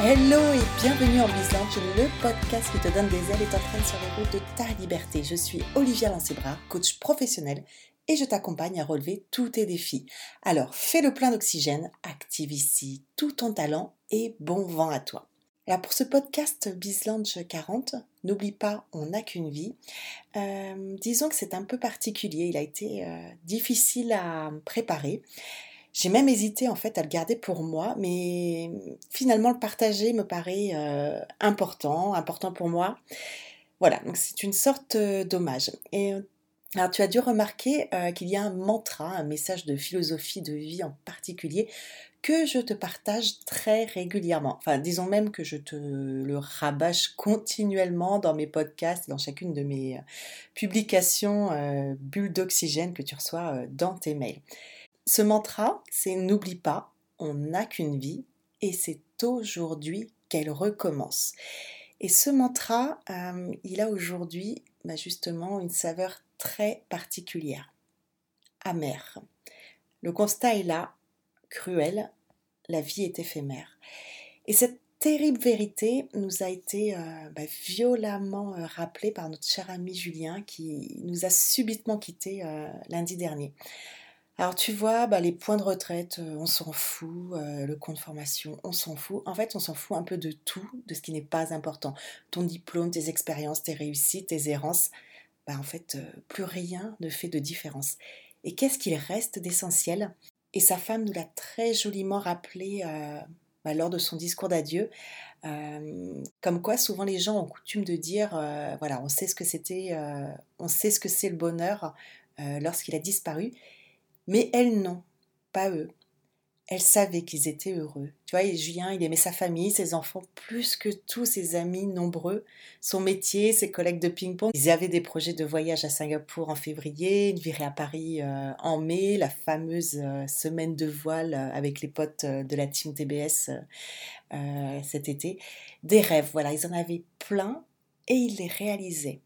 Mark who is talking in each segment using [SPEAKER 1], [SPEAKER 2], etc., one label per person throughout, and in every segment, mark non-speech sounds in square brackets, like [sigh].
[SPEAKER 1] Hello et bienvenue en Bizlange, le podcast qui te donne des ailes et t'entraîne sur les routes de ta liberté. Je suis Olivia Lancebras, coach professionnel et je t'accompagne à relever tous tes défis. Alors fais le plein d'oxygène, active ici tout ton talent et bon vent à toi. Alors pour ce podcast Bizlange 40, n'oublie pas, on n'a qu'une vie. Euh, disons que c'est un peu particulier, il a été euh, difficile à préparer. J'ai même hésité en fait à le garder pour moi, mais finalement le partager me paraît euh, important, important pour moi. Voilà, donc c'est une sorte d'hommage. Et alors tu as dû remarquer qu'il y a un mantra, un message de philosophie de vie en particulier que je te partage très régulièrement. Enfin, disons même que je te le rabâche continuellement dans mes podcasts, dans chacune de mes publications euh, bulles d'oxygène que tu reçois dans tes mails. Ce mantra, c'est n'oublie pas, on n'a qu'une vie et c'est aujourd'hui qu'elle recommence. Et ce mantra, euh, il a aujourd'hui bah, justement une saveur très particulière, amère. Le constat est là, cruel, la vie est éphémère. Et cette terrible vérité nous a été euh, bah, violemment euh, rappelée par notre cher ami Julien qui nous a subitement quittés lundi dernier. Alors tu vois, bah, les points de retraite, euh, on s'en fout, euh, le compte formation, on s'en fout. En fait, on s'en fout un peu de tout, de ce qui n'est pas important. Ton diplôme, tes expériences, tes réussites, tes errances, bah, en fait, euh, plus rien ne fait de différence. Et qu'est-ce qu'il reste d'essentiel? Et sa femme nous l'a très joliment rappelé bah, lors de son discours d'adieu. comme quoi, souvent les gens ont coutume de dire, voilà, on sait ce que c'était, on sait ce que c'est le bonheur lorsqu'il a disparu. Mais elles, non, pas eux. Elles savaient qu'ils étaient heureux. Tu vois, Julien, il aimait sa famille, ses enfants, plus que tous ses amis nombreux, son métier, ses collègues de ping-pong. Ils avaient des projets de voyage à Singapour en février, une virée à Paris euh, en mai, la fameuse euh, semaine de voile euh, avec les potes de la team TBS cet été. Des rêves, voilà, ils en avaient plein et ils les réalisaient,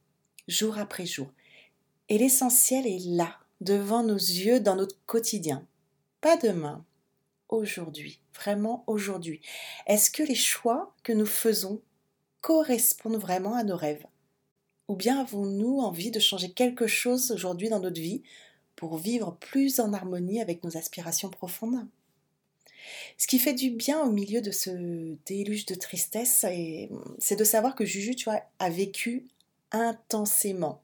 [SPEAKER 1] jour après jour. Et l'essentiel est là, devant nos yeux dans notre quotidien. Pas demain, aujourd'hui, vraiment aujourd'hui. Est-ce que les choix que nous faisons correspondent vraiment à nos rêves? Ou bien avons-nous envie de changer quelque chose aujourd'hui dans notre vie pour vivre plus en harmonie avec nos aspirations profondes? Ce qui fait du bien au milieu de ce déluge de tristesse, c'est de savoir que Juju, tu vois, a vécu intensément.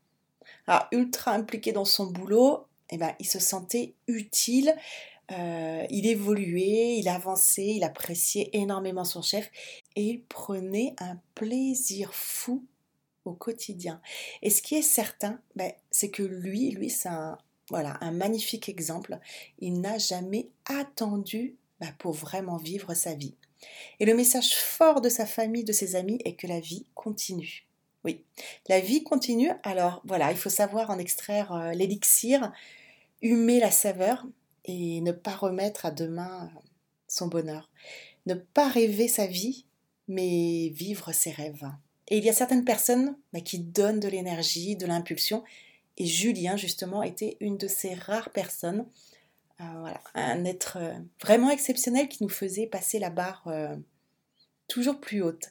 [SPEAKER 1] ultra impliqué dans son boulot, eh ben, il se sentait utile, euh, il évoluait, il avançait, il appréciait énormément son chef et il prenait un plaisir fou au quotidien. Et ce qui est certain, ben, c'est que lui, lui, c'est un, voilà, un magnifique exemple. Il n'a jamais attendu ben, pour vraiment vivre sa vie. Et le message fort de sa famille, de ses amis, est que la vie continue. Oui, la vie continue. Alors voilà, il faut savoir en extraire euh, l'élixir, humer la saveur et ne pas remettre à demain son bonheur. Ne pas rêver sa vie, mais vivre ses rêves. Et il y a certaines personnes bah, qui donnent de l'énergie, de l'impulsion. Et Julien, justement, était une de ces rares personnes. Euh, voilà, un être euh, vraiment exceptionnel qui nous faisait passer la barre euh, toujours plus haute.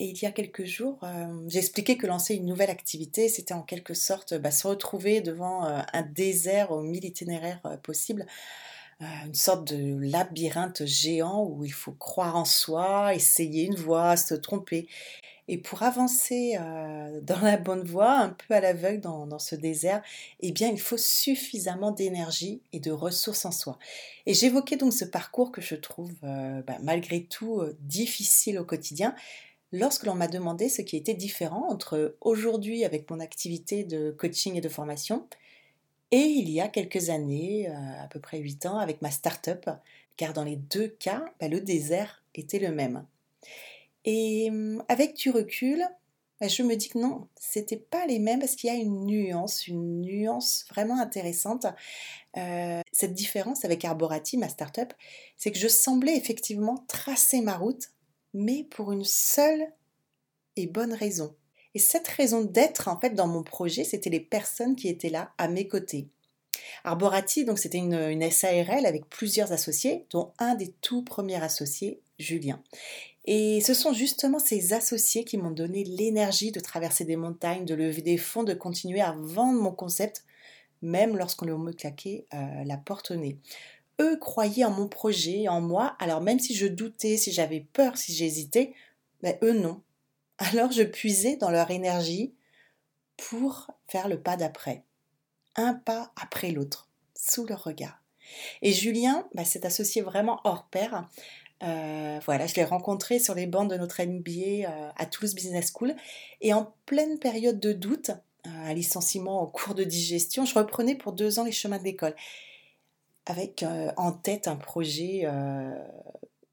[SPEAKER 1] Et il y a quelques jours, euh, j'ai expliqué que lancer une nouvelle activité, c'était en quelque sorte bah, se retrouver devant euh, un désert au mille itinéraires euh, possibles, une sorte de labyrinthe géant où il faut croire en soi, essayer une voie, se tromper. Et pour avancer [laughs] dans la bonne voie, un peu à l'aveugle dans, ce désert, eh bien, il faut suffisamment d'énergie et de ressources en soi. Et j'évoquais donc ce parcours que je trouve bah, malgré tout difficile au quotidien, lorsque l'on m'a demandé ce qui était différent entre aujourd'hui avec mon activité de coaching et de formation et il y a quelques années, euh, à peu près 8 ans, avec ma start-up, car dans les deux cas, bah, le désert était le même. Et hum, avec du recul, bah, je me dis que non, c'était pas les mêmes parce qu'il y a une nuance, une nuance vraiment intéressante. Euh, cette différence avec Arborati, ma start-up, c'est que je semblais effectivement tracer ma route mais pour une seule et bonne raison. Et cette raison d'être, en fait, dans mon projet, c'était les personnes qui étaient là à mes côtés. Arborati, donc c'était une, SARL avec plusieurs associés, dont un des tout premiers associés, Julien. Et ce sont justement ces associés qui m'ont donné l'énergie de traverser des montagnes, de lever des fonds, de continuer à vendre mon concept, même lorsqu'on me claquait euh, la porte au nez. Eux croyaient en mon projet, en moi, alors même si je doutais, si j'avais peur, si j'hésitais, mais eux non. [laughs] Alors je puisais dans leur énergie pour faire le pas d'après. Un pas après l'autre, sous leur regard. Et Julien bah, s'est associé vraiment hors pair. Euh, voilà, je l'ai rencontré sur les bancs de notre MBA euh, à Toulouse Business School. Et en pleine période de doute, euh, licenciement en cours de digestion, je reprenais pour deux ans les chemins de l'école. Avec en tête un projet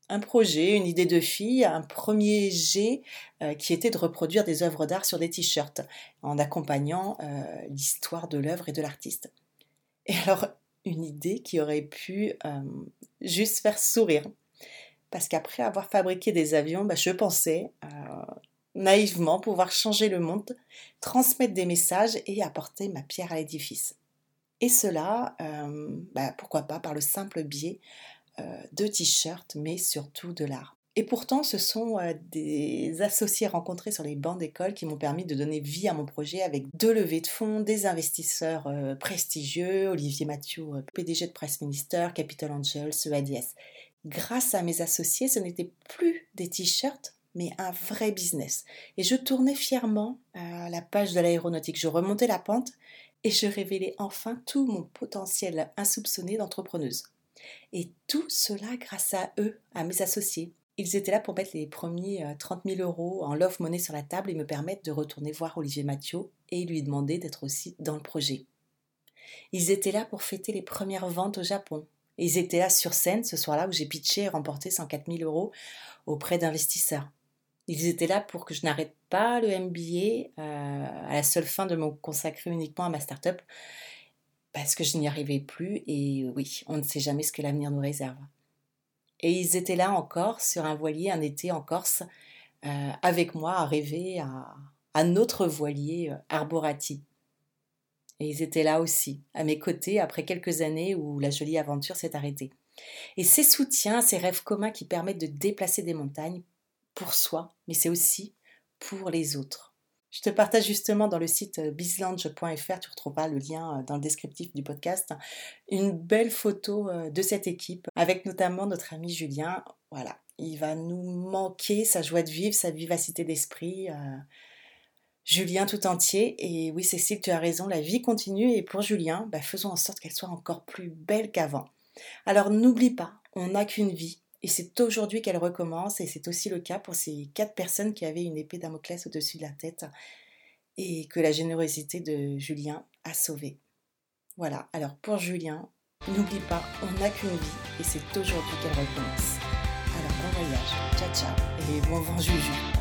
[SPEAKER 1] un projet, une idée de fille, un premier jet qui était de reproduire des œuvres d'art sur des t-shirts en accompagnant l'histoire de l'œuvre et de l'artiste. Et alors, une idée qui aurait pu juste faire sourire. Parce qu'après avoir fabriqué des avions, bah, je pensais naïvement pouvoir changer le monde, transmettre des messages et apporter ma pierre à l'édifice. Et cela, bah, pourquoi pas, par le simple biais de t-shirts, mais surtout de l'art. Et pourtant, ce sont des associés rencontrés sur les bancs d'école qui m'ont permis de donner vie à mon projet avec deux levées de fonds, des investisseurs prestigieux, Olivier Mathieu, PDG de Press Minister, Capital Angels, EADS. Grâce à mes associés, ce n'était plus des t-shirts, mais un vrai business. Et je tournais fièrement la page de l'aéronautique. Je remontais la pente et je révélais enfin tout mon potentiel insoupçonné d'entrepreneuse. Et tout cela grâce à eux, à mes associés, ils étaient là pour mettre les premiers 30 euh, 000 euros en love money sur la table et me permettre de retourner voir Olivier Mathieu et lui demander d'être aussi dans le projet. Ils étaient là pour fêter les premières ventes au Japon. Ils étaient là sur scène ce soir-là où j'ai pitché et remporté 104 000 euros auprès d'investisseurs. Ils étaient là pour que je n'arrête pas le MBA euh, à la seule fin de me consacrer uniquement à ma start-up parce que je n'y arrivais plus et oui, on ne sait jamais ce que l'avenir nous réserve. Et ils étaient là encore sur un voilier un été en Corse euh, avec moi à rêver à, à notre voilier euh, Arborati. Et ils étaient là aussi, à mes côtés, après quelques années où la jolie aventure s'est arrêtée. Et ces soutiens, ces rêves communs qui permettent de déplacer des montagnes pour soi, mais c'est aussi pour les autres. Je te partage justement dans le site euh, bizlange.fr, tu retrouveras le lien euh, dans le descriptif du podcast, une belle photo euh, de cette équipe avec notamment notre ami Julien. Voilà, il va nous manquer sa joie de vivre, sa vivacité d'esprit. Julien tout entier. Et oui, Cécile, tu as raison, la vie continue et pour Julien, bah, faisons en sorte qu'elle soit encore plus belle qu'avant. Alors n'oublie pas, on n'a qu'une vie et c'est aujourd'hui qu'elle recommence, et c'est aussi le cas pour ces quatre personnes qui avaient une épée Damoclès au-dessus de la tête, et que la générosité de Julien a sauvé. Voilà, alors pour Julien, n'oublie pas, on n'a qu'une vie, et c'est aujourd'hui qu'elle recommence. Alors bon voyage, ciao ciao, et bon vent Juju.